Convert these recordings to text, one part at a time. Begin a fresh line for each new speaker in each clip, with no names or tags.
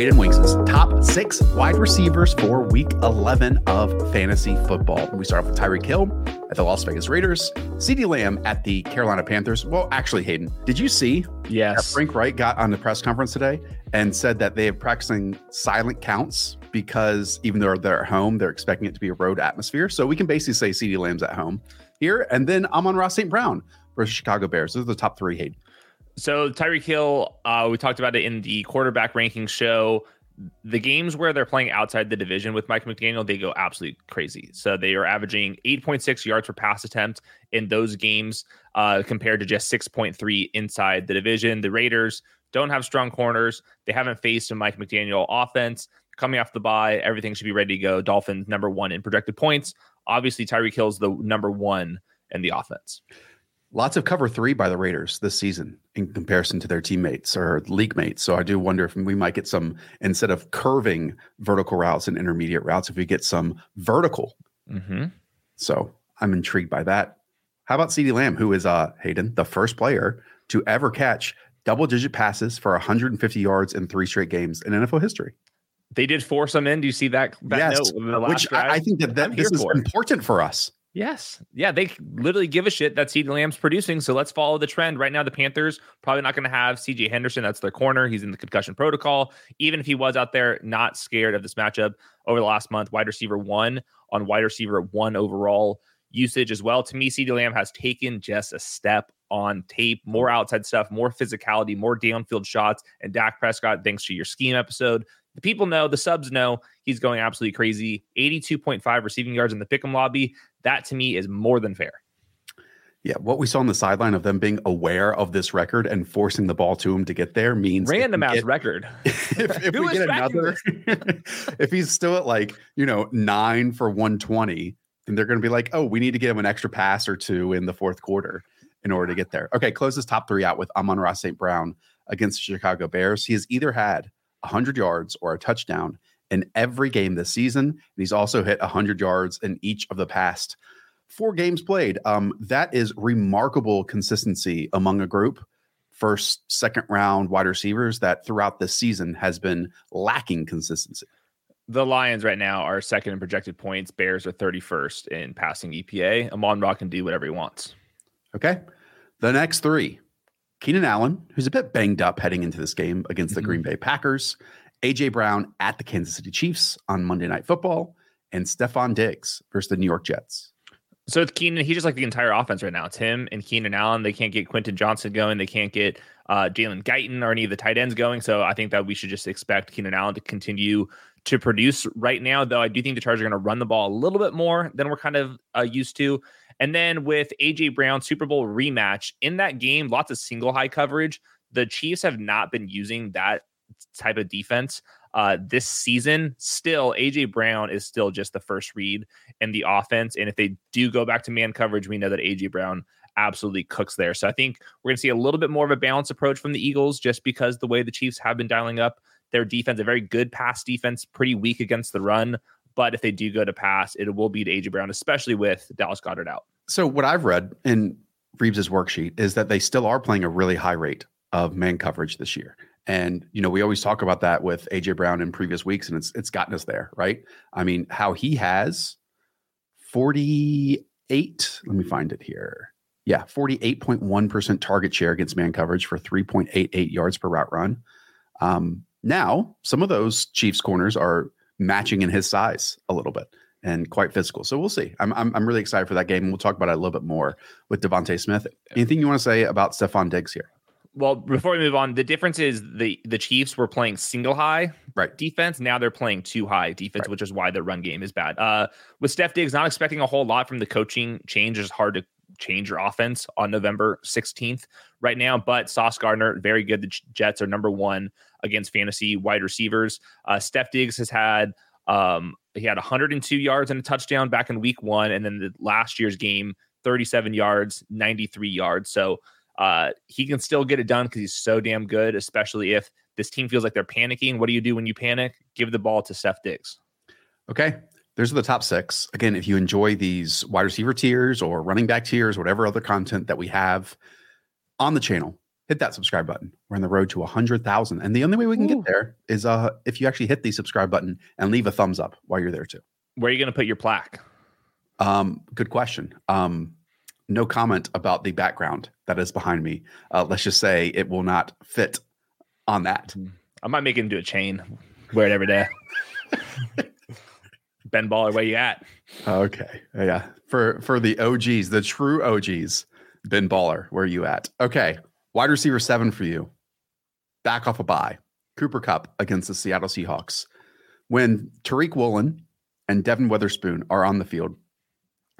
Hayden Winks' top six wide receivers for week 11 of fantasy football. We start off with Tyreek Hill at the Las Vegas Raiders, CeeDee Lamb at the Carolina Panthers. Well, actually, Hayden, did you see
Yes.
Frank Reich got on the press conference today and said that they are practicing silent counts because even though they're at home, they're expecting it to be a road atmosphere. So we can basically say CeeDee Lamb's at home here. And then Amon-Ra St. Brown versus Chicago Bears. Those are the top three, Hayden.
So Tyreek Hill, uh, we talked about it in the quarterback ranking show. The games where they're playing outside the division with Mike McDaniel, they go absolutely crazy. So they are averaging 8.6 yards per pass attempt in those games, uh, compared to just 6.3 inside the division. The Raiders don't have strong corners. They haven't faced a Mike McDaniel offense. Coming off the bye, everything should be ready to go. Dolphins number one in projected points. Obviously, Tyreek Hill's the number one in the offense.
Lots of cover three by the Raiders this season in comparison to their teammates or league mates. So I do wonder if we might get some, instead of curving vertical routes and intermediate routes, if we get some vertical.
Mm-hmm.
So I'm intrigued by that. How about CeeDee Lamb, who is uh Hayden, the first player to ever catch double digit passes for 150 yards in three straight games in NFL history?
They did force them in. Do you see that? that
yes,
note, the last
which I, I think that, that this is
it.
important for us.
Yes. Yeah, they literally give a shit that CeeDee Lamb's producing. So let's follow the trend. Right now, the Panthers probably not going to have CJ Henderson. That's their corner. He's in the concussion protocol. Even if he was out there, not scared of this matchup over the last month, wide receiver one on wide receiver one overall usage as well. To me, CeeDee Lamb has taken just a step on tape, more outside stuff, more physicality, more downfield shots. And Dak Prescott, thanks to your scheme episode, the people know, the subs know he's going absolutely crazy. 82.5 receiving yards in the pick'em lobby. That to me is more than fair.
Yeah, what we saw on the sideline of them being aware of this record and forcing the ball to him to get there means
random ass
get-
record.
if, if we get another, if he's still at like you know nine for one twenty, then they're going to be like, oh, we need to give him an extra pass or two in the fourth quarter in order to get there. Okay, close this top three out with Amon-Ra St. Brown against the Chicago Bears. He has either had hundred yards or a touchdown in every game this season, and he's also hit hundred yards in each of the past four games played. Um, that is remarkable consistency among a group first, second round wide receivers that throughout this season has been lacking consistency.
The Lions right now are second in projected points. Bears are 31st in passing EPA. Amon-Ra can do whatever he wants.
Okay. The next three Keenan Allen, who's a bit banged up heading into this game against the. Green Bay Packers, AJ Brown at the Kansas City Chiefs on Monday Night Football, and Stefon Diggs versus the New York Jets.
So it's Keenan. He's just like the entire offense right now. It's him and Keenan Allen. They can't get Quentin Johnston going. They can't get uh, Jalen Guyton or any of the tight ends going. So I think that we should just expect Keenan Allen to continue to produce right now. Though I do think the Chargers are going to run the ball a little bit more than we're kind of uh, used to. And then with AJ Brown Super Bowl rematch in that game, lots of single high coverage. The Chiefs have not been using that type of defense uh, this season. Still, AJ Brown is still just the first read in the offense. And if they do go back to man coverage, we know that AJ Brown absolutely cooks there. So I think we're going to see a little bit more of a balanced approach from the Eagles just because the way the Chiefs have been dialing up their defense, a very good pass defense, pretty weak against the run. But if they do go to pass, it will be to AJ Brown, especially with Dallas Goedert out.
So what I've read in Reeves's worksheet is that they still are playing a really high rate of man coverage this year. And you know, we always talk about that with AJ Brown in previous weeks, and it's it's gotten us there, right? I mean, how he has 48, let me find it here. Yeah, 48.1% target share against man coverage for 3.88 yards per route run. Um, now, some of those Chiefs corners are matching in his size a little bit and quite physical. So we'll see. I'm, I'm, I'm really excited for that game. And we'll talk about it a little bit more with DeVonta Smith. Anything you want to say about Stefon Diggs here?
Well, before we move on, the difference is the the Chiefs were playing single high
right
defense. Now they're playing too high defense, right. which is why the run game is bad. Uh, with Steph Diggs, not expecting a whole lot from the coaching change. It's hard to change your offense on November 16th right now. But Sauce Gardner, very good. The Jets are number one against fantasy wide receivers. Uh, Steph Diggs has had um, he had 102 yards and a touchdown back in week one, and then the last year's game, 37 yards, 93 yards. So uh, he can still get it done because he's so damn good, especially if this team feels like they're panicking. What do you do when you panic? Give the ball to Steph Diggs.
Okay. Those are the top six. Again, if you enjoy these wide receiver tiers or running back tiers, whatever other content that we have on the channel, hit that subscribe button. We're on the road to 100,000. And the only way we can Ooh. get there is uh, if you actually hit the subscribe button and leave a thumbs up while you're there too.
Where are you going to put your plaque?
Um, good question. Um, no comment about the background that is behind me. Uh, let's just say it will not fit on that. Hmm.
I might make it into a chain. Wear it every day. ben Baller, where you at?
Okay, yeah. For for the OGs, the true OGs, Ben Baller, where are you at? Okay, wide receiver seven for you. Back off a bye. Cooper Kupp against the Seattle Seahawks. When Tariq Woolen and Devon Witherspoon are on the field,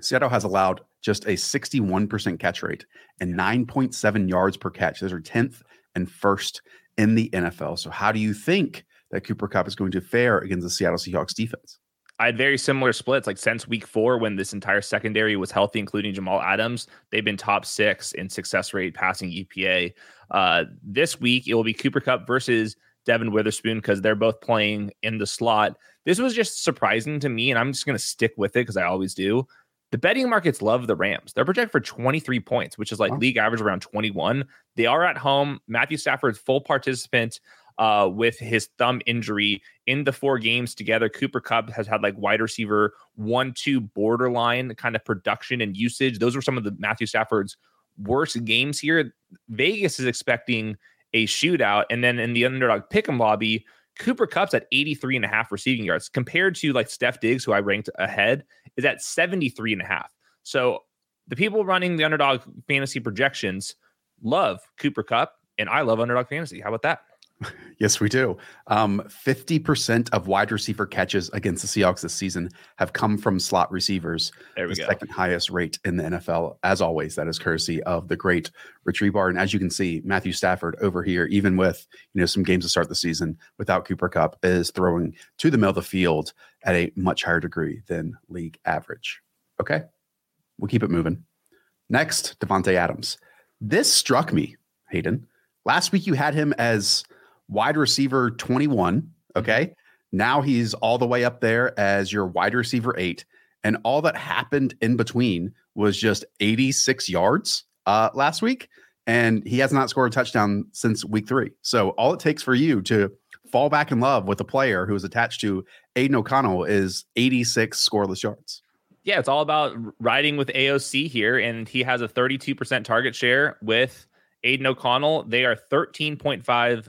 Seattle has allowed just a 61% catch rate and 9.7 yards per catch. Those are 10th and first in the NFL. So, how do you think that Cooper Kupp is going to fare against the Seattle Seahawks defense?
I had very similar splits. Like since week four, when this entire secondary was healthy, including Jamal Adams, they've been top six in success rate passing EPA. Uh, this week, it will be Cooper Kupp versus Devon Witherspoon because they're both playing in the slot. This was just surprising to me, and I'm just going to stick with it because I always do. The betting markets love the Rams. They're projected for 23 points, which is like wow. league average around 21. They are at home. Matthew Stafford's full participant uh, with his thumb injury in the four games together. Cooper Kupp has had like wide receiver one, two borderline kind of production and usage. Those were some of the Matthew Stafford's worst games here. Vegas is expecting a shootout. And then in the underdog pick'em lobby, Cooper Kupp's at 83 and a half receiving yards compared to like Steph Diggs, who I ranked ahead, is at 73 and a half. So the people running the underdog fantasy projections love Cooper Kupp, and I love underdog fantasy. How about that?
Yes, we do. Um, 50% of wide receiver catches against the Seahawks this season have come from slot receivers.
There we
the
go.
Second highest rate in the NFL. As always, that is courtesy of the great Rich Hribar. And as you can see, Matthew Stafford over here, even with you know some games to start the season without Cooper Kupp, is throwing to the middle of the field at a much higher degree than league average. Okay, we'll keep it moving. Next, Davante Adams. This struck me, Hayden. Last week you had him as wide receiver 21. Mm-hmm. Okay. Now he's all the way up there as your wide receiver eight. And all that happened in between was just 86 yards uh, last week. And he has not scored a touchdown since week three. So all it takes for you to fall back in love with a player who is attached to Aidan O'Connell is 86 scoreless yards.
Yeah, it's all about riding with AOC here. And he has a 32% target share with Aidan O'Connell. They are 13.5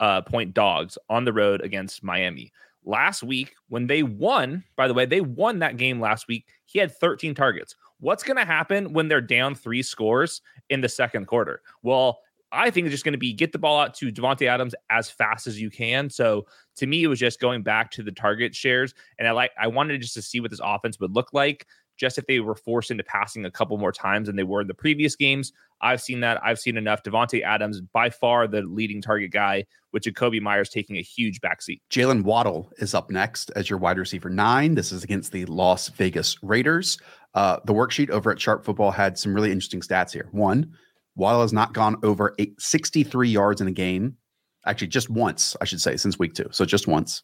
uh, point dogs on the road against Miami. Last week, when they won, by the way, they won that game last week. He had 13 targets. What's going to happen when they're down three scores in the second quarter? Well, I think it's just going to be get the ball out to Davante Adams as fast as you can. So to me, it was just going back to the target shares, and I like I wanted just to see what this offense would look like just if they were forced into passing a couple more times than they were in the previous games. I've seen that. I've seen enough. Davante Adams, by far the leading target guy, with Jakobi Meyers taking a huge backseat.
Jaylen Waddle is up next as your wide receiver nine. This is against the Las Vegas Raiders. Uh, the worksheet over at Sharp Football had some really interesting stats here. One, Waddle has not gone over eight, 63 yards in a game, actually just once, I should say, since week two. So just once.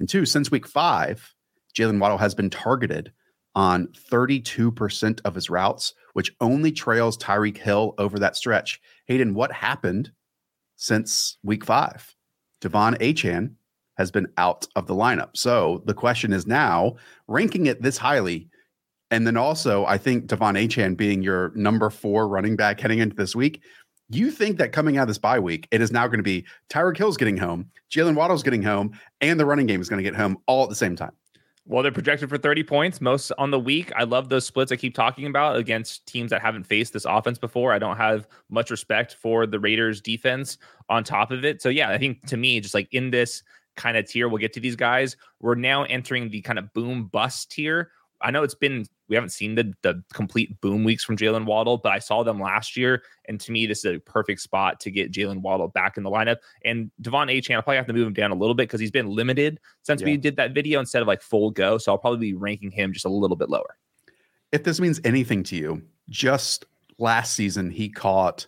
And two, since week five, Jaylen Waddle has been targeted on 32% of his routes, which only trails Tyreek Hill over that stretch. Hayden, what happened since week five? De'Von Achane has been out of the lineup. So the question is now ranking it this highly. And then also, I think De'Von Achane being your number four running back heading into this week, you think that coming out of this bye week, it is now going to be Tyreek Hill's getting home, Jaylen Waddle's getting home, and the running game is going to get home all at the same time.
Well, they're projected for 30 points most on the week. I love those splits I keep talking about against teams that haven't faced this offense before. I don't have much respect for the Raiders defense on top of it. So, yeah, I think to me, just like in this kind of tier, we'll get to these guys. We're now entering the kind of boom bust tier I know it's been we haven't seen the the complete boom weeks from Jaylen Waddle, but I saw them last year, and to me, this is a perfect spot to get Jaylen Waddle back in the lineup. And De'Von Achane, I'll probably have to move him down a little bit because he's been limited since yeah. we did that video instead of like full go. So I'll probably be ranking him just a little bit lower.
If this means anything to you, just last season he caught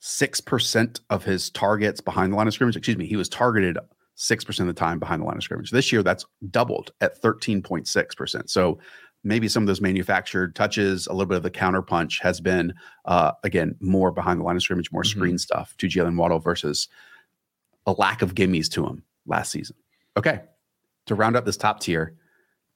six percent of his targets behind the line of scrimmage. Excuse me, he was targeted 6% of the time behind the line of scrimmage. This year, that's doubled at 13.6%. So maybe some of those manufactured touches, a little bit of the counter punch has been, uh, again, more behind the line of scrimmage, more mm-hmm. screen stuff to Jaylen Waddle versus a lack of gimmies to him last season. Okay. To round up this top tier,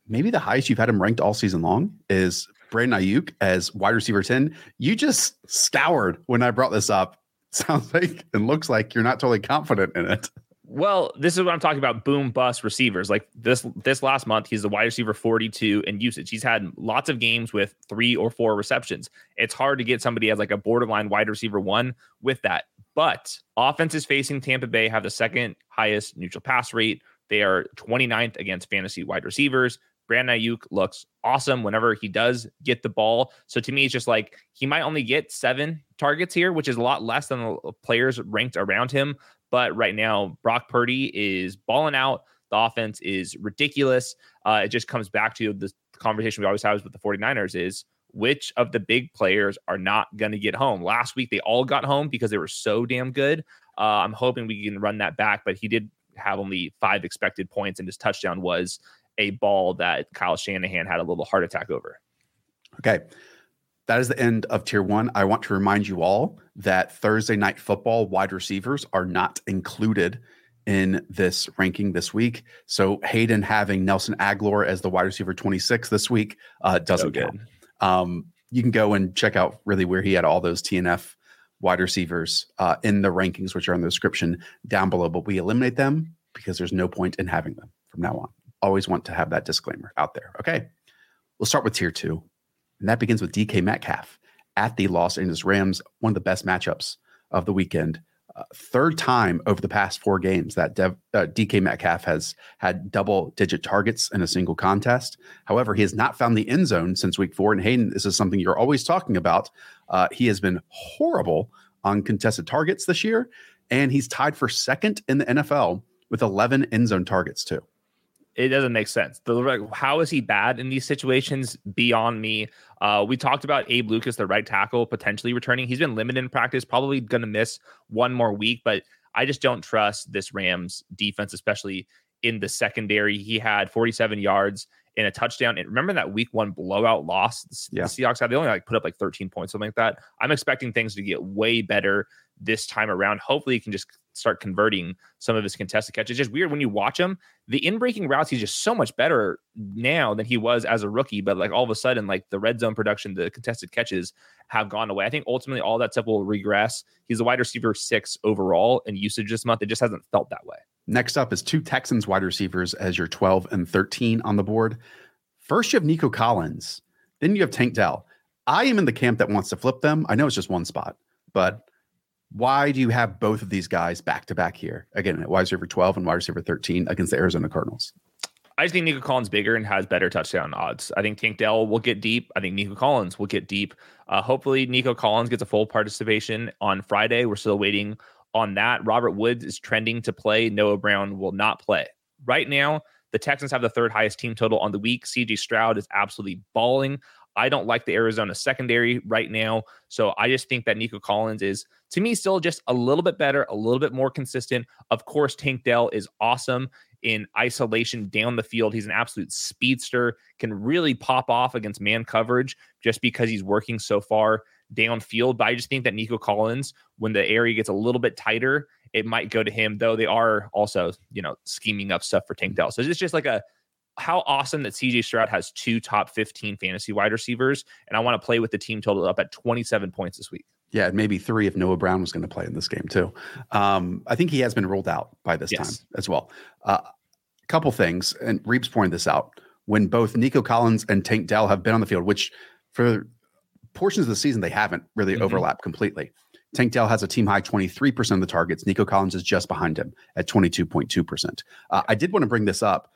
maybe the highest you've had him ranked all season long is Brandon Aiyuk as wide receiver 10. You just scoured when I brought this up. Sounds like and looks like you're not totally confident in it.
Well, this is what I'm talking about. Boom bust receivers. Like this this last month, he's the wide receiver 42 in usage. He's had lots of games with three or four receptions. It's hard to get somebody as like a borderline wide receiver one with that. But offenses facing Tampa Bay have the second highest neutral pass rate. They are 29th against fantasy wide receivers. Brandon Aiyuk looks awesome whenever he does get the ball. So to me, it's just like he might only get seven targets here, which is a lot less than the players ranked around him. But right now, Brock Purdy is balling out. The offense is ridiculous. Uh, it just comes back to the conversation we always have with the 49ers is which of the big players are not going to get home. Last week, they all got home because they were so damn good. Uh, I'm hoping we can run that back, but he did have only five expected points, and his touchdown was a ball that Kyle Shanahan had a little heart attack over.
Okay that is the end of tier one. I want to remind you all that Thursday night football wide receivers are not included in this ranking this week. So Hayden having Nelson Agholor as the wide receiver 26 this week uh, doesn't so count. Um, you can go and check out really where he had all those TNF wide receivers uh, in the rankings, which are in the description down below. But we eliminate them because there's no point in having them from now on. Always want to have that disclaimer out there. Okay. We'll start with tier two. And that begins with DK Metcalf at the Los Angeles Rams, one of the best matchups of the weekend. Uh, third time over the past four games that Dev, uh, DK Metcalf has had double digit targets in a single contest. However, he has not found the end zone since week four. And Hayden, this is something you're always talking about. Uh, he has been horrible on contested targets this year, and he's tied for second in the NFL with 11 end zone targets, too
it doesn't make sense. The, how is he bad in these situations? Beyond me. Uh, we talked about Abe Lucas, the right tackle, potentially returning. He's been limited in practice, probably going to miss one more week, but I just don't trust this Rams defense, especially in the secondary. He had 47 yards in a touchdown. And remember that week one blowout loss the, yeah. the Seahawks had? They only like put up like 13 points, something like that. I'm expecting things to get way better this time around. Hopefully, he can just start converting some of his contested catches. It's just weird when you watch him. The in breaking routes, he's just so much better now than he was as a rookie. But like all of a sudden, like the red zone production, the contested catches have gone away. I think ultimately all that stuff will regress. He's a wide receiver six overall in usage this month. It just hasn't felt that way.
Next up is two Texans wide receivers as your 12 and 13 on the board. First, you have Nico Collins. Then you have Tank Dell. I am in the camp that wants to flip them. I know it's just one spot, but why do you have both of these guys back to back here? Again, wide receiver 12 and wide receiver 13 against the Arizona Cardinals.
I just think Nico Collins bigger and has better touchdown odds. I think Tank Dell will get deep. I think Nico Collins will get deep. Uh, hopefully, Nico Collins gets a full participation on Friday. We're still waiting on that. Robert Woods is trending to play. Noah Brown will not play. Right now, the Texans have the third highest team total on the week. CJ Stroud is absolutely balling. I don't like the Arizona secondary right now. So I just think that Nico Collins is, to me, still just a little bit better, a little bit more consistent. Of course, Tank Dell is awesome in isolation down the field. He's an absolute speedster, can really pop off against man coverage just because he's working so far downfield. But I just think that Nico Collins, when the area gets a little bit tighter, it might go to him, though they are also, you know, scheming up stuff for Tank Dell. So it's just like a how awesome that CJ Stroud has two top 15 fantasy wide receivers. And I want to play with the team total up at 27 points this week.
Yeah, maybe three if Noah Brown was going to play in this game too. Um, I think he has been ruled out by this yes. time as well. A uh, couple things, and Reeves pointed this out. when both Nico Collins and Tank Dell have been on the field, which for portions of the season they haven't really mm-hmm. overlapped completely. Tank Dell has a team high 23% of the targets. Nico Collins is just behind him at 22.2%. Uh, I did want to bring this up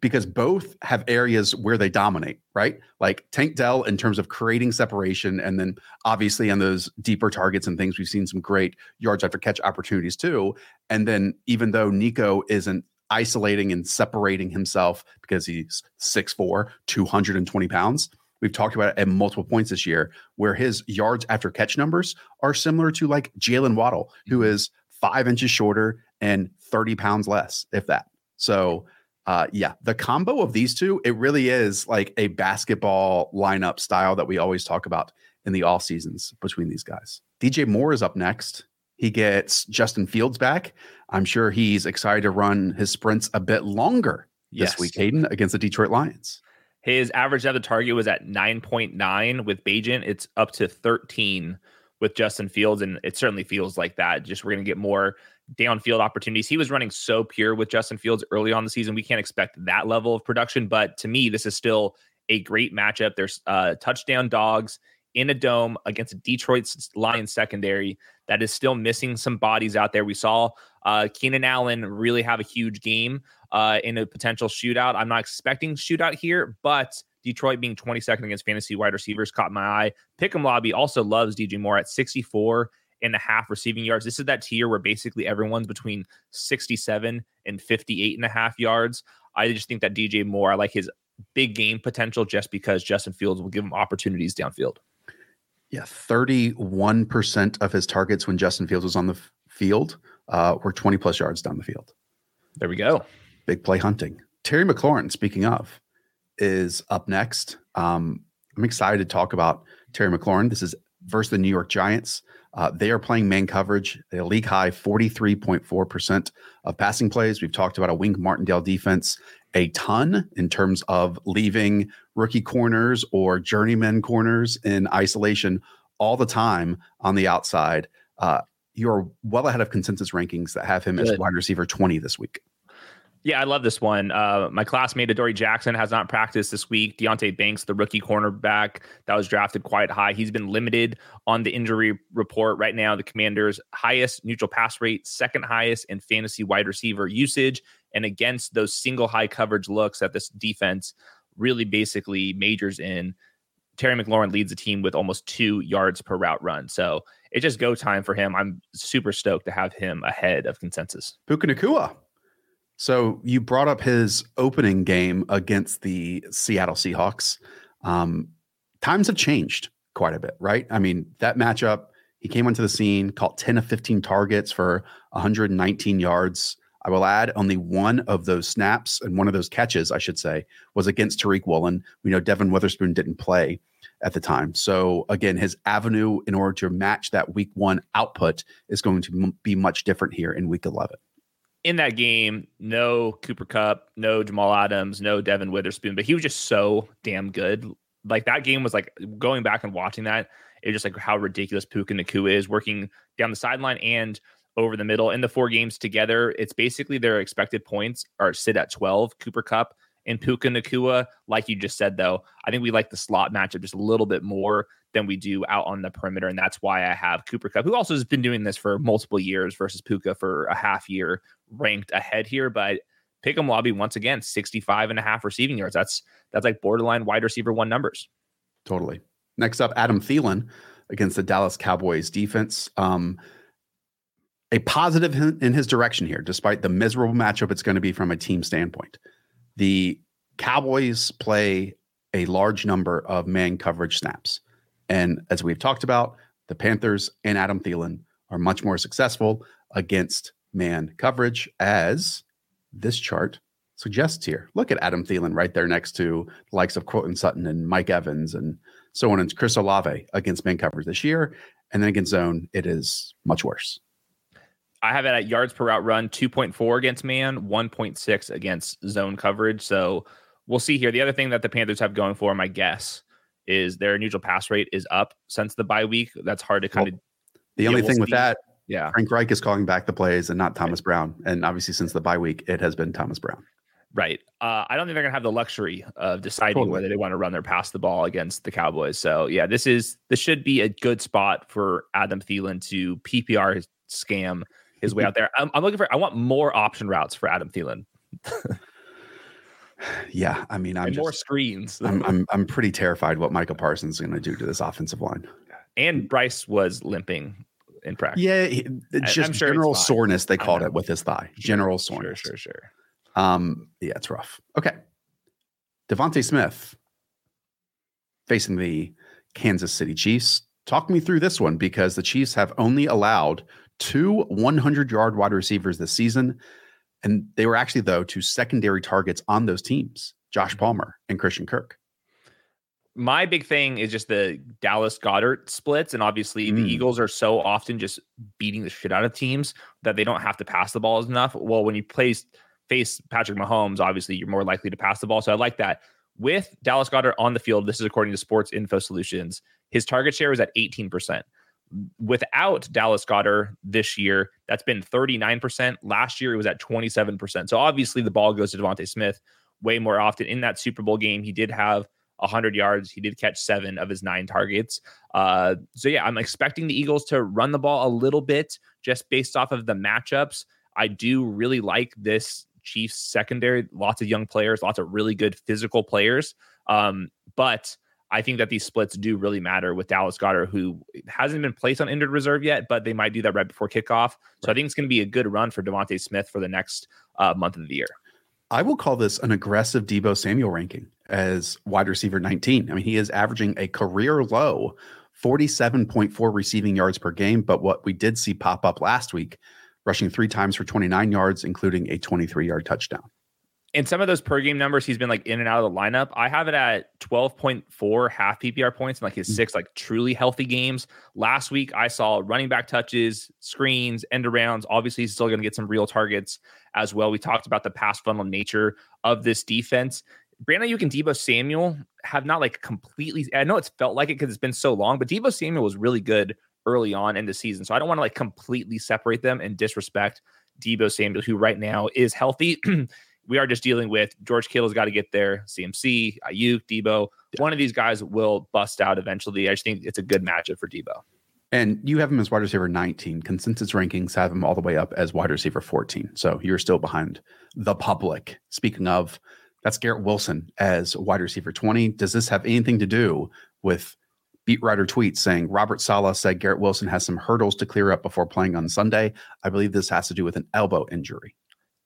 because both have areas where they dominate, right? Like Tank Dell in terms of creating separation, and then obviously on those deeper targets and things, we've seen some great yards after catch opportunities too. And then even though Nico isn't isolating and separating himself because he's 6'4, 220 pounds, we've talked about it at multiple points this year, where his yards after catch numbers are similar to like Jaylen Waddle, who mm-hmm. five inches shorter and 30 pounds less, if that. So, uh, yeah, the combo of these two, it really is like a basketball lineup style that we always talk about in the off seasons between these guys. DJ Moore is up next. He gets Justin Fields back. I'm sure he's excited to run his sprints a bit longer yes. this week, Hayden, against the Detroit Lions.
His average depth of target was at 9.9 with Bagent. It's up to 13 with Justin Fields, and it certainly feels like that. Just we're going to get more downfield opportunities. He was running so pure with Justin Fields early on the season. We can't expect that level of production, but to me, this is still a great matchup. There's uh, touchdown dogs in a dome against a Detroit Lions secondary that is still missing some bodies out there. We saw uh, Keenan Allen really have a huge game uh, in a potential shootout. I'm not expecting shootout here, but Detroit being 22nd against fantasy wide receivers caught my eye. Pick'em Lobby also loves DJ Moore at 64 and a half receiving yards. This is that tier where basically everyone's between 67 and 58 and a half yards. I just think that DJ Moore, I like his big game potential just because Justin Fields will give him opportunities downfield.
Yeah, 31% of his targets when Justin Fields was on the f- field uh, were 20 plus yards down the field.
There we go.
Big play hunting. Terry McLaurin, speaking of, is up next. Um, I'm excited to talk about Terry McLaurin. This is versus the New York Giants. Uh, they are playing man coverage, a league high 43.4% of passing plays. We've talked about a Wink Martindale defense a ton in terms of leaving rookie corners or journeyman corners in isolation all the time on the outside. Uh, you're well ahead of consensus rankings that have him Good. as wide receiver 20 this week.
Yeah, I love this one. Uh, my classmate Adoree Jackson has not practiced this week. Deonte Banks, the rookie cornerback that was drafted quite high, he's been limited on the injury report right now. The Commanders' highest neutral pass rate, second highest in fantasy wide receiver usage, and against those single high coverage looks that this defense really basically majors in. Terry McLaurin leads the team with almost two yards per route run. So it's just go time for him. I'm super stoked to have him ahead of consensus.
Puka Nacua so you brought up his opening game against the Seattle Seahawks. Um, times have changed quite a bit, right? I mean, that matchup, he came onto the scene, caught 10 of 15 targets for 119 yards. I will add only one of those snaps and one of those catches, I should say, was against Tariq Woolen. We know Devon Witherspoon didn't play at the time. So again, his avenue in order to match that week one output is going to m- be much different here in week 11
in that game, no Cooper Kupp, no Jamal Adams, no Devon Witherspoon, but he was just so damn good. Like that game was like going back and watching that, it's just like how ridiculous Puka Nacua is working down the sideline and over the middle. In the four games together, it's basically their expected points are sit at 12. Cooper Kupp and Puka Nacua, like you just said, though, I think we like the slot matchup just a little bit more than we do out on the perimeter. And that's why I have Cooper Kupp, who also has been doing this for multiple years versus Puka for a half year, ranked ahead here. But Pick'em Lobby, once again, 65 and a half receiving yards. That's that's like borderline wide receiver one numbers.
Totally. Next up, Adam Thielen against the Dallas Cowboys defense. Um, a positive in his direction here, despite the miserable matchup it's going to be from a team standpoint. The Cowboys play a large number of man coverage snaps. And as we've talked about, the Panthers and Adam Thielen are much more successful against man coverage, as this chart suggests here. Look at Adam Thielen right there next to the likes of Courtland Sutton and Mike Evans and so on, and Chris Olave against man coverage this year. And then against zone, it is much worse.
I have it at yards per route run, 2.4 against man, 1.6 against zone coverage. So we'll see here. The other thing that the Panthers have going for, my guess, is their neutral pass rate is up since the bye week. That's hard to kind well, of.
The only thing with that, yeah, Frank Reich is calling back the plays and not Thomas Brown. And obviously, since the bye week, it has been Thomas Brown.
Right. Uh, I don't think they're gonna have the luxury of deciding totally. whether they want to run their pass the ball against the Cowboys. So yeah, this is this should be a good spot for Adam Thielen to PPR scam his way out there. I'm, I'm looking for. I want more option routes for Adam Thielen.
yeah, I mean, I'm
and
just,
more screens.
I'm, I'm I'm pretty terrified what Micah Parsons is going to do to this offensive line.
And Bryce was limping in practice.
Yeah, just sure general soreness. They called it with his thigh. General soreness.
Sure, sure, sure.
Um, yeah, it's rough. Okay. DeVonta Smith facing the Kansas City Chiefs. Talk me through this one because the Chiefs have only allowed two 100 yard wide receivers this season. And they were actually, though, two secondary targets on those teams Josh mm-hmm. Palmer and Christian Kirk.
My big thing is just the Dallas Goedert splits. And obviously, mm. the Eagles are so often just beating the shit out of teams that they don't have to pass the ball enough. Well, when you place face Patrick Mahomes, obviously you're more likely to pass the ball. So I like that. With Dallas Goedert on the field, this is according to Sports Info Solutions, his target share was at 18%. Without Dallas Goedert this year, that's been 39%. Last year, it was at 27%. So obviously, the ball goes to DeVonta Smith way more often. In that Super Bowl game, he did have 100 yards. He did catch seven of his nine targets. Uh, so, yeah, I'm expecting the Eagles to run the ball a little bit just based off of the matchups. I do really like this Chiefs secondary. Lots of young players, lots of really good physical players. Um, but I think that these splits do really matter with Dallas Goedert, who hasn't been placed on injured reserve yet, but they might do that right before kickoff. So right. I think it's going to be a good run for DeVonta Smith for the next uh, month of the year.
I will call this an aggressive Deebo Samuel ranking as wide receiver 19. I mean, he is averaging a career low 47.4 receiving yards per game. But what we did see pop up last week rushing three times for 29 yards, including a 23 yard touchdown.
And some of those per game numbers, he's been like in and out of the lineup. I have it at 12.4 half PPR points in like his mm. six like truly healthy games. Last week, I saw running back touches, screens, end arounds. Obviously, he's still going to get some real targets as well. We talked about the pass funnel nature of this defense. Brandon Aiyuk and Deebo Samuel have not like completely. I know it's felt like it because it's been so long, but Deebo Samuel was really good early on in the season. So I don't want to like completely separate them and disrespect Deebo Samuel, who right now is healthy. we are just dealing with George Kittle's got to get there. CMC, Aiyuk, Deebo. Yeah. One of these guys will bust out eventually. I just think it's a good matchup for Deebo.
And you have him as wide receiver 19. Consensus rankings have him all the way up as wide receiver 14. So you're still behind the public. Speaking of, that's Garrett Wilson as wide receiver 20. Does this have anything to do with beat writer tweets saying Robert Saleh said Garrett Wilson has some hurdles to clear up before playing on Sunday. I believe this has to do with an elbow injury.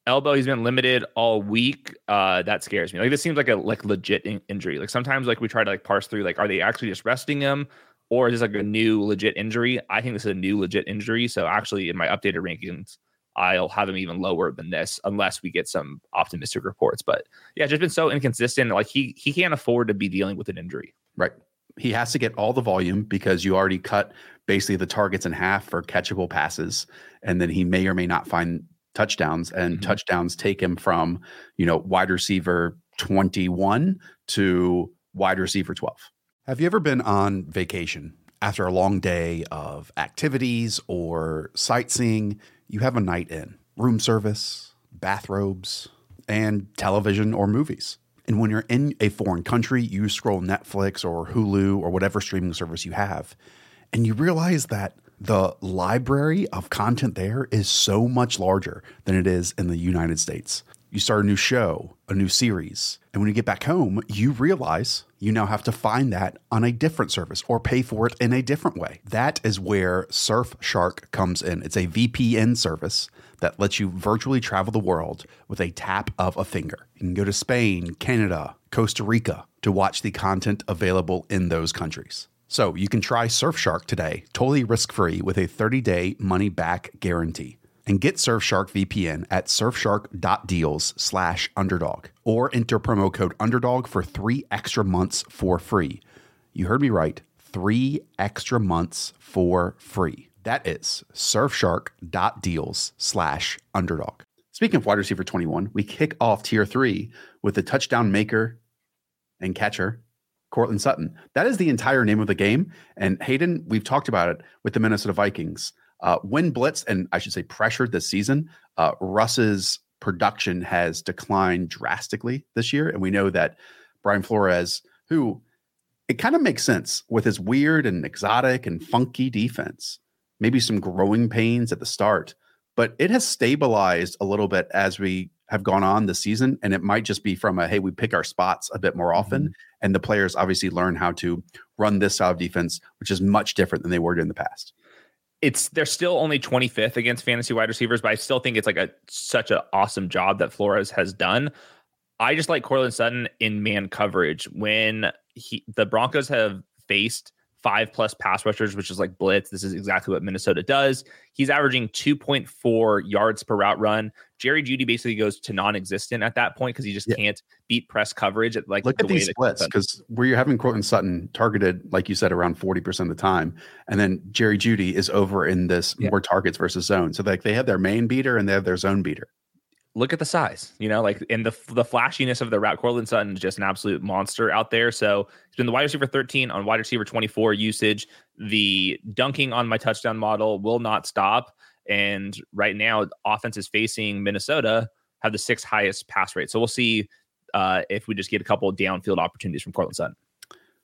Elbow, he's been limited all week. Uh, that scares me. Like this seems like a like legit in- injury. Like sometimes like we try to like parse through like are they actually just resting him or is this like a new legit injury? I think this is a new legit injury. So actually in my updated rankings, I'll have him even lower than this unless we get some optimistic reports. But yeah, just been so inconsistent. Like he he can't afford to be dealing with an injury.
Right he has to get all the volume because you already cut basically the targets in half for catchable passes and then he may or may not find touchdowns and mm-hmm. touchdowns take him from you know wide receiver 21 to wide receiver 12 have you ever been on vacation after a long day of activities or sightseeing? You have a night in room service bathrobes and television or movies. And when you're in a foreign country, you scroll Netflix or Hulu or whatever streaming service you have, and you realize that the library of content there is so much larger than it is in the United States. You start a new show, a new series, and when you get back home, you realize you now have to find that on a different service or pay for it in a different way. That is where Surfshark comes in. It's a VPN service that lets you virtually travel the world with a tap of a finger. You can go to Spain, Canada, Costa Rica to watch the content available in those countries. So you can try Surfshark today, totally risk free with a 30 day money back guarantee. And get Surfshark VPN at surfshark.deals slash underdog or enter promo code underdog for three extra months for free. You heard me right, three extra months for free. That is surfshark.deals slash underdog. Speaking of wide receiver 21, we kick off tier three with the touchdown maker and catcher, Courtland Sutton. That is the entire name of the game. And Hayden, we've talked about it with the Minnesota Vikings. Uh, when blitzed, and I should say pressured this season, uh, Russ's production has declined drastically this year. And we know that Brian Flores, who it kind of makes sense with his weird and exotic and funky defense, maybe some growing pains at the start, but it has stabilized a little bit as we have gone on this season. And it might just be from a hey, we pick our spots a bit more often. Mm-hmm. And the players obviously learn how to run this style of defense, which is much different than they were in the past.
It's they're still only 25th against fantasy wide receivers, but I still think it's like a such an awesome job that Flores has done. I just like Courtland Sutton in man coverage when he the Broncos have faced five plus pass rushers, which is like blitz. This is exactly what Minnesota does. He's averaging 2.4 yards per route run. Jerry Jeudy basically goes to non-existent at that point because he just yeah. can't beat press coverage. At, like
look the at these splits because where you're having Courtland Sutton targeted, like you said, around 40% of the time, and then Jerry Jeudy is over in this yeah. more targets versus zone. So like they have their main beater and they have their zone beater
look at the size, you know, like in the the flashiness of the route. Courtland Sutton is just an absolute monster out there. So he's been the wide receiver 13 on wide receiver 24 usage. The dunking on my touchdown model will not stop. And right now, offense is facing Minnesota have the sixth highest pass rate. So we'll see uh, if we just get a couple of downfield opportunities from Courtland Sutton.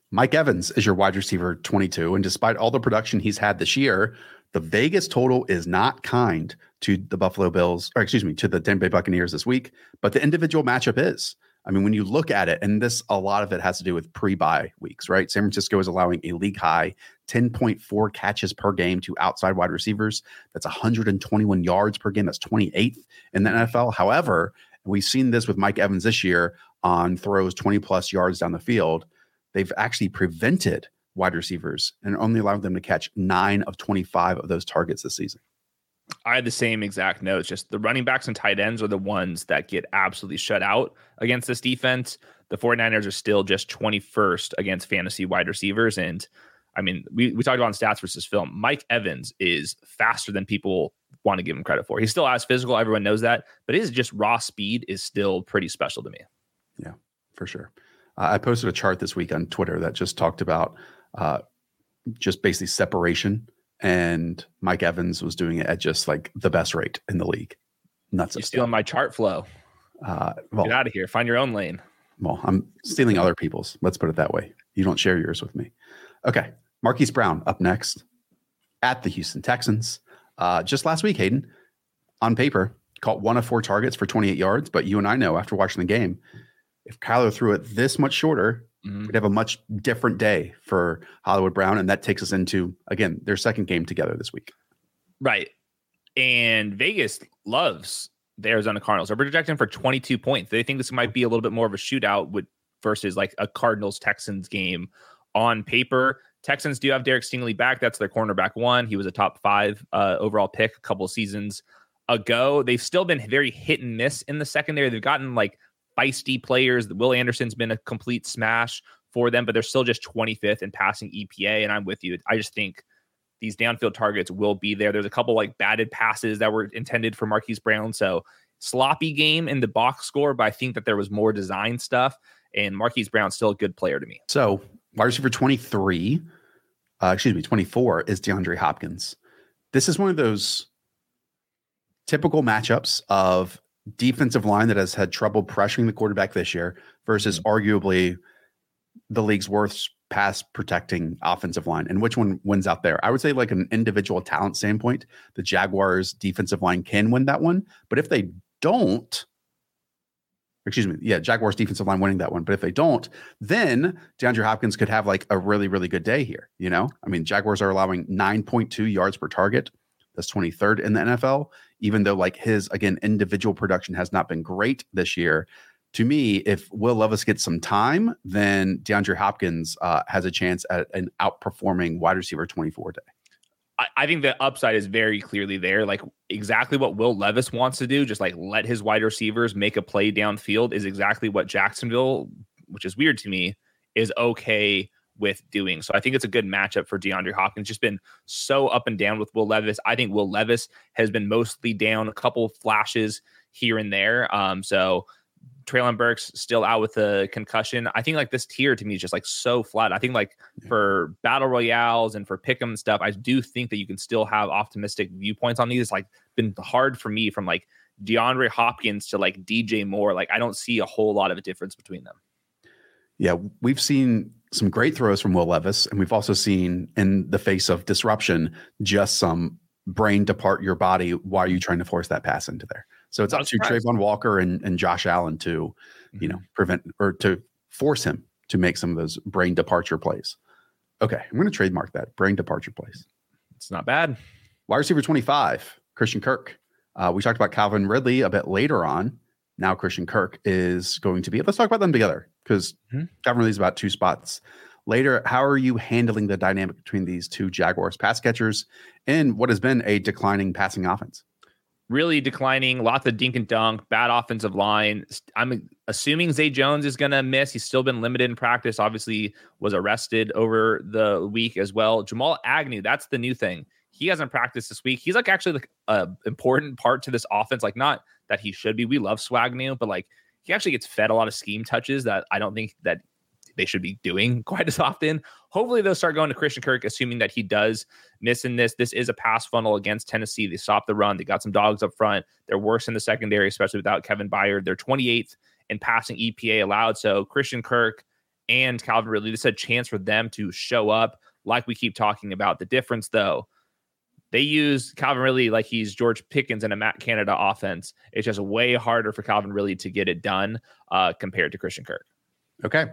Mike Evans is your wide receiver 22. And despite all the production he's had this year, the Vegas total is not kind to the Buffalo Bills, or excuse me, to the Tampa Bay Buccaneers this week, but the individual matchup is. I mean, when you look at it, and this a lot of it has to do with pre-buy weeks, right? San Francisco is allowing a league high 10.4 catches per game to outside wide receivers. That's 121 yards per game. That's 28th in the NFL. However, we've seen this with Mike Evans this year on throws 20 plus yards down the field. They've actually prevented wide receivers and only allowed them to catch nine of 25 of those targets this season.
I had the same exact notes. Just the running backs and tight ends are the ones that get absolutely shut out against this defense. The 49ers are still just 21st against fantasy wide receivers. And I mean, we, we talked about stats versus film. Mike Evans is faster than people want to give him credit for. He's still as physical. Everyone knows that. But his just raw speed is still pretty special to me.
Yeah, for sure. Uh, I posted a chart this week on Twitter that just talked about uh, just basically separation and Mike Evans was doing it at just like the best rate in the league. Nuts.
You're stealing my chart flow. Uh, well, Get out of here. Find your own lane.
Well, I'm stealing other people's. Let's put it that way. You don't share yours with me. Okay. Marquise Brown up next at the Houston Texans. Uh, just last week, Hayden, on paper, caught one of four targets for 28 yards. But you and I know after watching the game, if Kyler threw it this much shorter, Mm-hmm. We'd have a much different day for Hollywood Brown. And that takes us into, again, their second game together this week.
Right. And Vegas loves the Arizona Cardinals. They're projecting for 22 points. They think this might be a little bit more of a shootout with versus like a Cardinals Texans game on paper. Texans do have Derek Stingley back. That's their cornerback one. He was a top five uh, overall pick a couple seasons ago. They've still been very hit and miss in the secondary. They've gotten like feisty players. Will Anderson's been a complete smash for them, but they're still just 25th in passing EPA. And I'm with you. I just think these downfield targets will be there. There's a couple like batted passes that were intended for Marquise Brown. So sloppy game in the box score, but I think that there was more design stuff. And Marquise Brown's still a good player to me.
So wide receiver 23, uh, excuse me, 24 is DeAndre Hopkins. This is one of those typical matchups of defensive line that has had trouble pressuring the quarterback this year versus mm-hmm. arguably the league's worst pass protecting offensive line and which one wins out there. I would say like an individual talent standpoint, the Jaguars defensive line can win that one, but if they don't excuse me, yeah, Jaguars defensive line winning that one, but if they don't, then DeAndre Hopkins could have like a really really good day here, you know? I mean, Jaguars are allowing 9.2 yards per target. That's 23rd in the NFL even though like his again individual production has not been great this year. To me, if Will Levis gets some time, then DeAndre Hopkins uh, has a chance at an outperforming wide receiver 24 day.
I think the upside is very clearly there. Like exactly what Will Levis wants to do, just like let his wide receivers make a play downfield, is exactly what Jacksonville, which is weird to me, is okay with doing. So I think it's a good matchup for DeAndre Hopkins. Just been so up and down with Will Levis. I think Will Levis has been mostly down, a couple flashes here and there. Um, so Treylon Burks still out with a concussion. I think like this tier to me is just like so flat. I think like yeah. for battle royales and for pick'em stuff, I do think that you can still have optimistic viewpoints on these. It's like been hard for me from like DeAndre Hopkins to like DJ Moore, like I don't see a whole lot of a difference between them.
Yeah, we've seen some great throws from Will Levis, and we've also seen in the face of disruption just some brain depart your body Why are you trying to force that pass into there. So it's up to Travon Walker and, and Josh Allen to, mm-hmm. you know, prevent or to force him to make some of those brain departure plays. Okay, I'm going to trademark that brain departure plays.
It's not bad.
Wide receiver 25, Christian Kirk. Uh, we talked about Calvin Ridley a bit later on. Now Christian Kirk is going to be. Let's talk about them together because mm-hmm. Calvin about two spots later. How are you handling the dynamic between these two Jaguars pass catchers in what has been a declining passing offense?
Really declining, lots of dink and dunk, bad offensive line. I'm assuming Zay Jones is going to miss. He's still been limited in practice. Obviously, was arrested over the week as well. Jamal Agnew, that's the new thing. He hasn't practiced this week. He's like actually like a important part to this offense. Like not that he should be. We love Swagnew, but like he actually gets fed a lot of scheme touches that I don't think that they should be doing quite as often. Hopefully, they'll start going to Christian Kirk, assuming that he does miss in this. This is a pass funnel against Tennessee. They stopped the run. They got some dogs up front. They're worse in the secondary, especially without Kevin Byard. They're 28th in passing EPA allowed. So Christian Kirk and Calvin Ridley, this is a chance for them to show up, like we keep talking about. The difference, though, they use Calvin Ridley like he's George Pickens in a Matt Canada offense. It's just way harder for Calvin Ridley to get it done uh, compared to Christian Kirk.
Okay.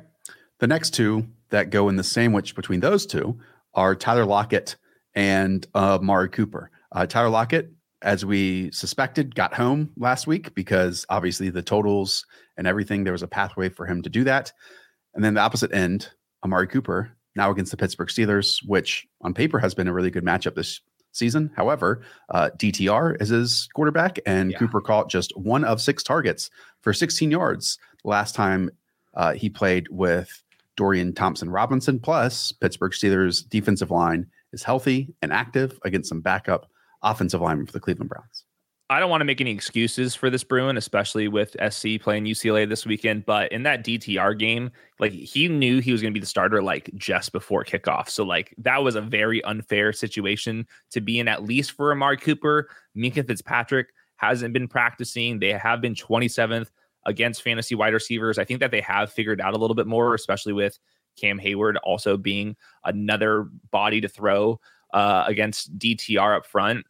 The next two that go in the sandwich between those two are Tyler Lockett and uh, Mari Cooper. Uh, Tyler Lockett, as we suspected, got home last week because obviously the totals and everything, there was a pathway for him to do that. And then the opposite end, Amari Cooper, now against the Pittsburgh Steelers, which on paper has been a really good matchup this season. However, uh, DTR is his quarterback, and yeah. Cooper caught just one of six targets for 16 yards last time uh, he played with Dorian Thompson Robinson. Plus, Pittsburgh Steelers defensive line is healthy and active against some backup offensive linemen for the Cleveland Browns.
I don't want to make any excuses for this Bruin, especially with SC playing UCLA this weekend. But in that DTR game, like he knew he was going to be the starter like just before kickoff. So like that was a very unfair situation to be in, at least for Amari Cooper. Minkah Fitzpatrick hasn't been practicing. They have been 27th against fantasy wide receivers. I think that they have figured out a little bit more, especially with Cam Heyward also being another body to throw uh, against DTR up front.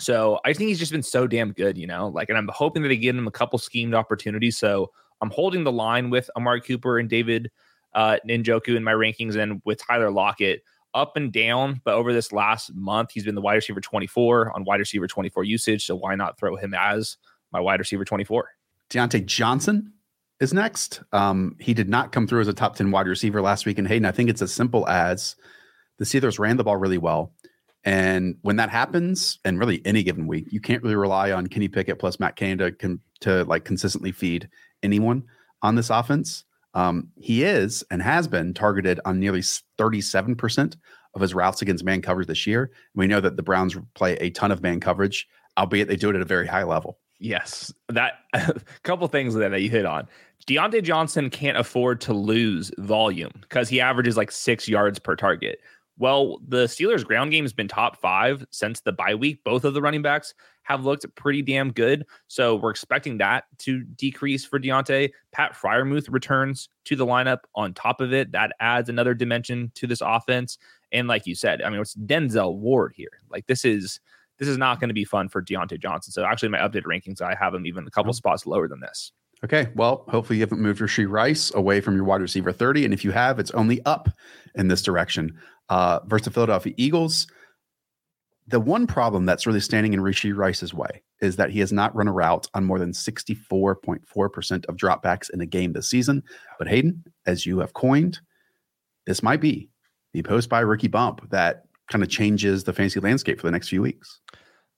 So I think he's just been so damn good, you know. Like, and I'm hoping that they give him a couple schemed opportunities. So I'm holding the line with Amari Cooper and David uh, Njoku in my rankings, and with Tyler Lockett up and down. But over this last month, he's been the wide receiver 24 on wide receiver 24 usage. So why not throw him as my wide receiver 24?
Diontae Johnson is next. Um, he did not come through as a top 10 wide receiver last week in Hayden. I think it's as simple as the Steelers ran the ball really well. And when that happens, and really any given week, you can't really rely on Kenny Pickett plus Matt Canada to, to like consistently feed anyone on this offense. Um, he is and has been targeted on nearly 37% of his routes against man coverage this year. We know that the Browns play a ton of man coverage, albeit they do it at a very high level.
Yes, that a couple things that you hit on. Diontae Johnson can't afford to lose volume because he averages like six yards per target. Well, the Steelers' ground game has been top five since the bye week. Both of the running backs have looked pretty damn good. So we're expecting that to decrease for Diontae. Pat Freiermuth returns to the lineup on top of it. That adds another dimension to this offense. And like you said, I mean, it's Denzel Ward here. Like this is this is not going to be fun for Diontae Johnson. So actually, my updated rankings, I have him even a couple spots lower than this.
Okay. Well, hopefully you haven't moved your Rashee Rice away from your wide receiver 30. And if you have, it's only up in this direction. Uh, versus the Philadelphia Eagles. The one problem that's really standing in Rashee Rice's way is that he has not run a route on more than 64.4% of dropbacks in a game this season. But Hayden, as you have coined, this might be the post bye rookie bump that kind of changes the fantasy landscape for the next few weeks.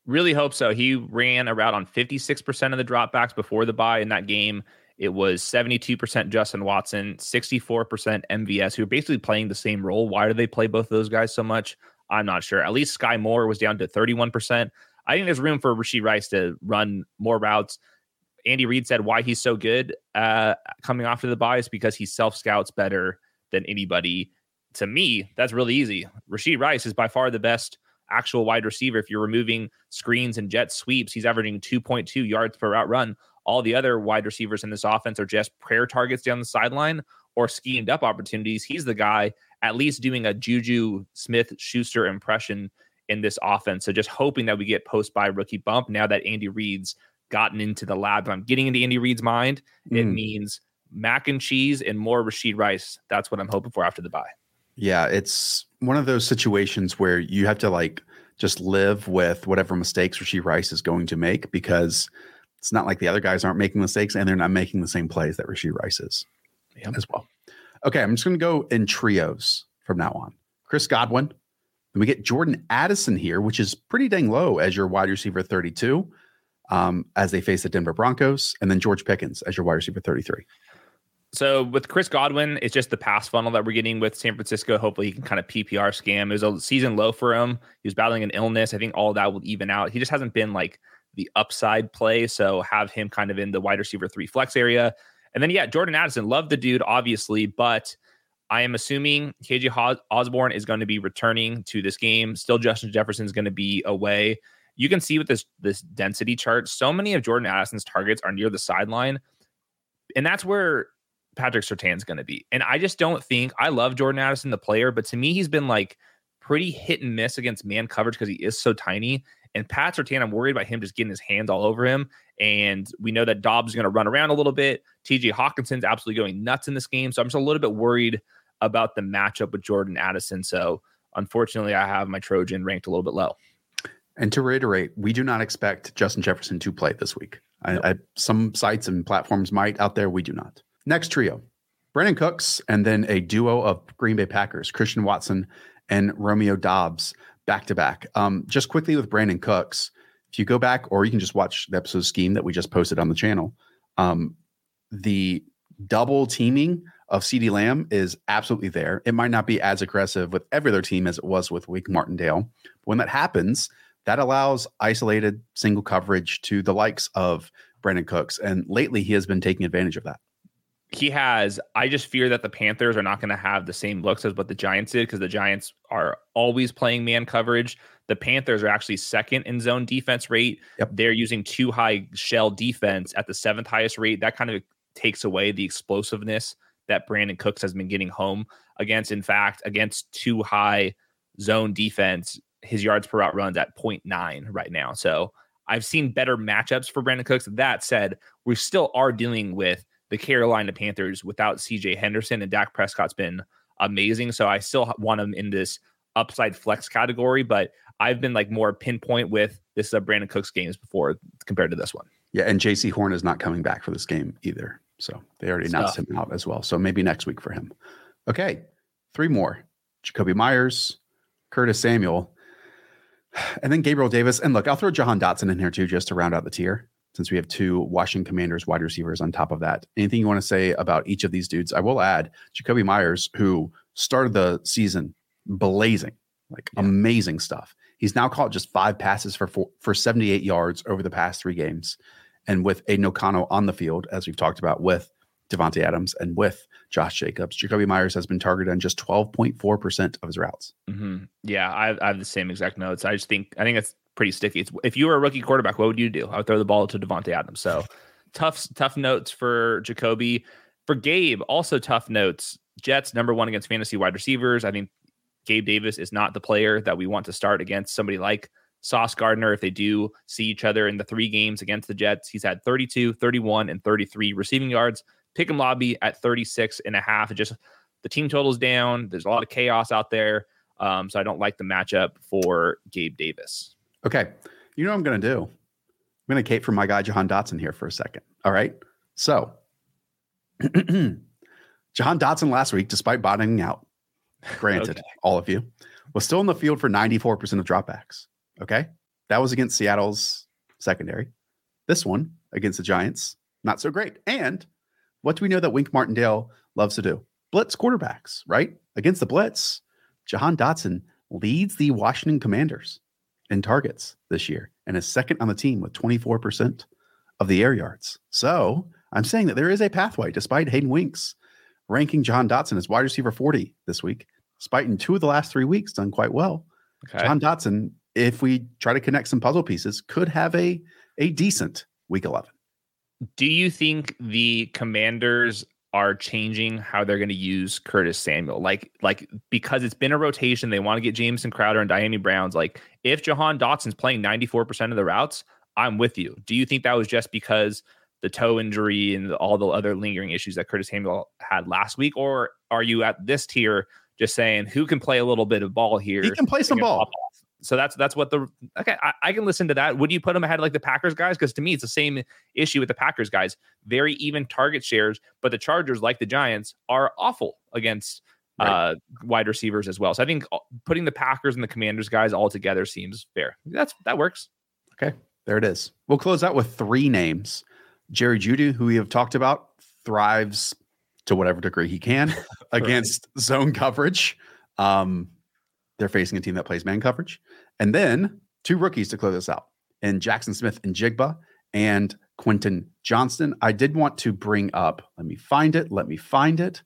Really hope so. He ran a route on 56% of the dropbacks before the bye in that game. It was 72% Justin Watson, 64% MVS, who are basically playing the same role. Why do they play both of those guys so much? I'm not sure. At least Skyy Moore was down to 31%. I think there's room for Rashee Rice to run more routes. Andy Reid said why he's so good uh, coming off of the bye is because he self scouts better than anybody to me, that's really easy. Rashee Rice is by far the best actual wide receiver. If you're removing screens and jet sweeps, he's averaging 2.2 yards per route run. All the other wide receivers in this offense are just prayer targets down the sideline or schemed up opportunities. He's the guy at least doing a Juju Smith Schuster impression in this offense. So just hoping that we get post bye rookie bump now that Andy Reid's gotten into the lab. If I'm getting into Andy Reid's mind, mm. it means mac and cheese and more Rashee Rice. That's what I'm hoping for after the bye.
Yeah, it's one of those situations where you have to like just live with whatever mistakes Rashee Rice is going to make because it's not like the other guys aren't making mistakes and they're not making the same plays that Rashee Rice is yep. as well. Okay, I'm just going to go in trios from now on. Chris Godwin. Then we get Jordan Addison here, which is pretty dang low as your wide receiver 32 um, as they face the Denver Broncos, and then George Pickens as your wide receiver 33.
So with Chris Godwin, it's just the pass funnel that we're getting with San Francisco. Hopefully, he can kind of PPR scam. It was a season low for him. He was battling an illness. I think all that will even out. He just hasn't been like the upside play. So have him kind of in the wide receiver three flex area. And then, yeah, Jordan Addison, love the dude, obviously, but I am assuming KJ Osborn is going to be returning to this game. Still, Justin Jefferson is going to be away. You can see with this this density chart, so many of Jordan Addison's targets are near the sideline, and that's where Patrick Surtain's going to be. And I just don't think I love Jordan Addison, the player, but to me, he's been like pretty hit and miss against man coverage because he is so tiny. And Pat Surtain, I'm worried about him just getting his hands all over him. And we know that Dobbs is going to run around a little bit. TJ Hockenson's absolutely going nuts in this game. So I'm just a little bit worried about the matchup with Jordan Addison. So unfortunately, I have my Trojan ranked a little bit low.
And to reiterate, we do not expect Justin Jefferson to play this week. I, I, some sites and platforms might out there. We do not. Next trio Brandin Cooks, and then a duo of Green Bay Packers, Christian Watson and Romeo Doubs, back to back. Um, just quickly with Brandin Cooks, if you go back, or you can just watch the episode scheme that we just posted on the channel, um, the double teaming of CeeDee Lamb is absolutely there. It might not be as aggressive with every other team as it was with Wink Martindale. But when that happens, that allows isolated single coverage to the likes of Brandin Cooks. And lately, he has been taking advantage of that
he has i just fear that the panthers are not going to have the same looks as what the giants did because the giants are always playing man coverage. The panthers are actually second in zone defense rate. Yep. they're using two high shell defense at the seventh highest rate. That kind of takes away the explosiveness that Brandin Cooks has been getting home against. In fact against two high zone defense his yards per route runs at 0.9 right now. So i've seen better matchups for Brandin Cooks. That said we still are dealing with the Carolina Panthers without CJ Henderson and Dak Prescott's been amazing. So I still want him in this upside flex category, but I've been like more pinpoint with this is a Brandin Cooks games before compared to this one.
Yeah, and Jaycee Horn is not coming back for this game either. So they already announced him out as well. So maybe next week for him. Okay, three more: Jakobi Meyers, Curtis Samuel, and then Gabriel Davis. And look, I'll throw Jahan Dotson in here too, just to round out the tier since we have two Washington Commanders wide receivers on top of that. Anything you want to say about each of these dudes? I will add Jakobi Meyers, who started the season blazing, like yeah. amazing stuff. He's now caught just five passes for four, for 78 yards over the past three games. And with an O'Connell on the field, as we've talked about with Davante Adams and with Josh Jacobs, Jakobi Meyers has been targeted on just 12.4% of his routes.
Mm-hmm. Yeah, I, I have the same exact notes. I just think, I think it's pretty sticky. It's, if you were a rookie quarterback, what would you do? I would throw the ball to Davante Adams. So tough, tough notes for Jakobi. For Gabe, also tough notes. Jets number one against fantasy wide receivers. I think Gabe Davis is not the player that we want to start against somebody like Sauce Gardner. If they do see each other in the three games against the Jets, he's had 32, 31, and 33 receiving yards. Pick him lobby at 36 and a half. Just the team total's down. There's a lot of chaos out there. Um, so I don't like the matchup for Gabe Davis.
Okay. You know what I'm going to do? I'm going to cape for my guy, Jahan Dotson, here for a second. All right. So, Jahan Dotson last week, despite bottoming out, granted, okay. all of you, was still in the field for 94% of dropbacks. Okay. That was against Seattle's secondary. This one against the Giants, not so great. And what do we know that Wink Martindale loves to do? Blitz quarterbacks, right? Against the blitz, Jahan Dotson leads the Washington Commanders in targets this year and is second on the team with 24% of the air yards. So I'm saying that there is a pathway, despite Hayden Winks ranking Jahan Dotson as wide receiver 40 this week, despite in two of the last three weeks done quite well. Okay. Jahan Dotson if we try to connect some puzzle pieces, could have a a decent week 11.
Do you think the commanders are changing how they're going to use Curtis Samuel? Like, like because it's been a rotation, they want to get Jameson Crowder and Dyami Browns. Like, if Jahan Dotson's playing 94% of the routes, I'm with you. Do you think that was just because the toe injury and all the other lingering issues that Curtis Samuel had last week? Or are you at this tier just saying who can play a little bit of ball here?
He can play some ball.
So that's that's what the okay. I, I, can listen to that. Would you put them ahead like the Packers guys? Because to me, it's the same issue with the Packers guys. Very even target shares, but the Chargers, like the Giants, are awful against right. uh, wide receivers as well. So I think putting the Packers and the Commanders guys all together seems fair. That's that works.
Okay, there it is. We'll close out with three names. Jerry Jeudy, who we have talked about, thrives to whatever degree he can against zone coverage. Um, they're facing a team that plays man coverage. And then two rookies to close this out and Jaxon Smith-Njigba and Quentin Johnston. I did want to bring up, let me find it. Let me find it.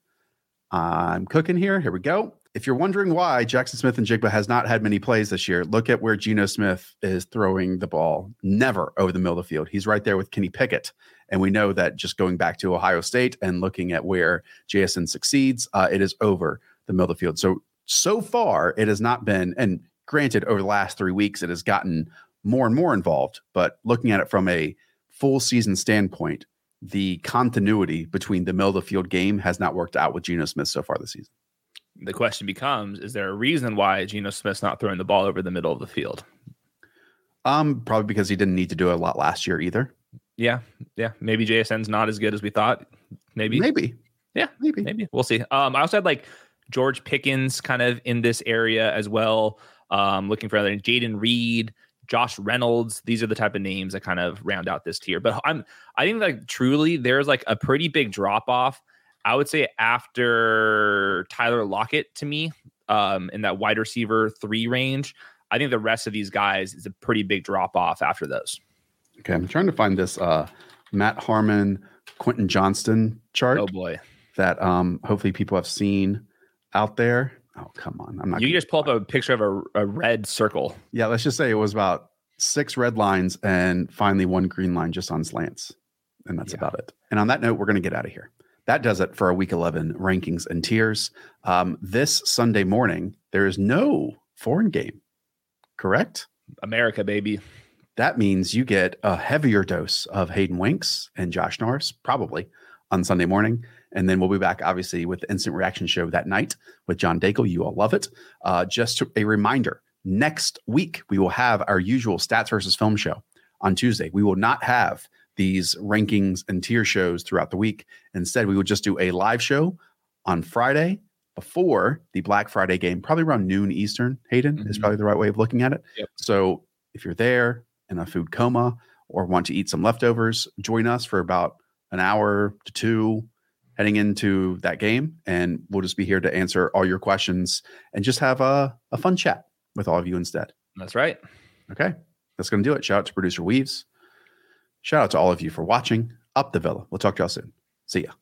I'm cooking here. Here we go. If you're wondering why Jaxon Smith-Njigba has not had many plays this year, look at where Geno Smith is throwing the ball. Never over the middle of the field. He's right there with Kenny Pickett. And we know that just going back to Ohio State and looking at where JSN succeeds, uh, it is over the middle of the field. So so far it has not been and granted over the last three weeks it has gotten more and more involved but looking at it from a full season standpoint the continuity between the middle of the field game has not worked out with Geno Smith so far this season.
The question becomes: Is there a reason why Geno Smith's not throwing the ball over the middle of the field?
Um, probably because he didn't need to do it a lot last year either.
Yeah, yeah. Maybe JSN's not as good as we thought. Maybe,
maybe,
yeah, maybe, maybe. We'll see. Um, I also had like George Pickens kind of in this area as well. Um, looking for other Jayden Reed, Josh Reynolds. These are the type of names that kind of round out this tier. But I'm I think like truly there's like a pretty big drop off. I would say after Tyler Lockett to me, um, in that wide receiver three range. I think the rest of these guys is a pretty big drop off after those.
Okay, I'm trying to find this uh, Matt Harmon, Quentin Johnston chart.
Oh boy,
that um, hopefully people have seen out there. Oh, come on. I'm not.
You just pull up a picture of a, a red circle.
Yeah, let's just say it was about six red lines and finally one green line just on slants. And that's yeah. about it. And on that note, we're going to get out of here. That does it for our week 11 rankings and tiers. Um, this Sunday morning, there is no foreign game, correct?
America, baby.
That means you get a heavier dose of Hayden Winks and Josh Norris, probably on Sunday morning. And then we'll be back, obviously, with the instant reaction show that night with John Daigle. You all love it. Uh, just a reminder next week, we will have our usual stats versus film show on Tuesday. We will not have these rankings and tier shows throughout the week. Instead, we will just do a live show on Friday before the Black Friday game, probably around noon Eastern. Hayden mm-hmm. is probably the right way of looking at it. Yep. So if you're there in a food coma or want to eat some leftovers, join us for about an hour to two heading into that game. And we'll just be here to answer all your questions and just have a, a fun chat with all of you instead.
That's right.
Okay. That's going to do it. Shout out to producer Weaves. Shout out to all of you for watching Up the Villa. We'll talk to y'all soon. See ya.